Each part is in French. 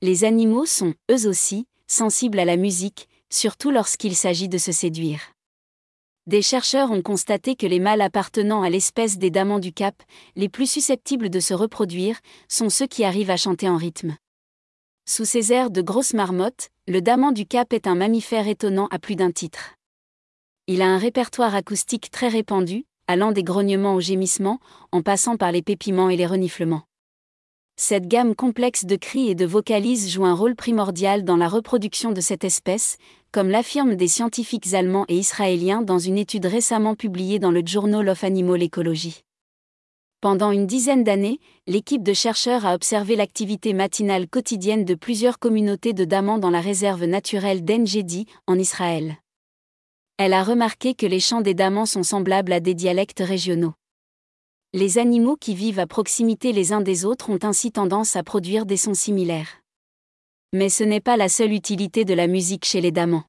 Les animaux sont, eux aussi, sensibles à la musique, surtout lorsqu'il s'agit de se séduire. Des chercheurs ont constaté que les mâles appartenant à l'espèce des damans du Cap, les plus susceptibles de se reproduire, sont ceux qui arrivent à chanter en rythme. Sous ses airs de grosse marmotte, le daman du Cap est un mammifère étonnant à plus d'un titre. Il a un répertoire acoustique très répandu, allant des grognements aux gémissements, en passant par les pépiments et les reniflements. Cette gamme complexe de cris et de vocalises joue un rôle primordial dans la reproduction de cette espèce, comme l'affirment des scientifiques allemands et israéliens dans une étude récemment publiée dans le Journal of Animal Ecology. Pendant une dizaine d'années, l'équipe de chercheurs a observé l'activité matinale quotidienne de plusieurs communautés de damans dans la réserve naturelle d'Engedi, en Israël. Elle a remarqué que les chants des damans sont semblables à des dialectes régionaux. Les animaux qui vivent à proximité les uns des autres ont ainsi tendance à produire des sons similaires. Mais ce n'est pas la seule utilité de la musique chez les damans.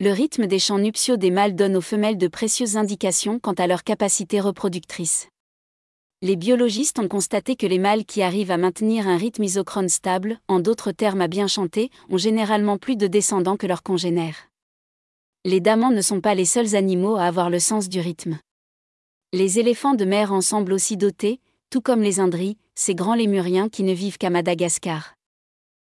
Le rythme des chants nuptiaux des mâles donne aux femelles de précieuses indications quant à leur capacité reproductrice les biologistes ont constaté que les mâles qui arrivent à maintenir un rythme isochrone stable, en d'autres termes à bien chanter, ont généralement plus de descendants que leurs congénères. Les damans ne sont pas les seuls animaux à avoir le sens du rythme. Les éléphants de mer en semblent aussi dotés, tout comme les indris, ces grands lémuriens qui ne vivent qu'à Madagascar.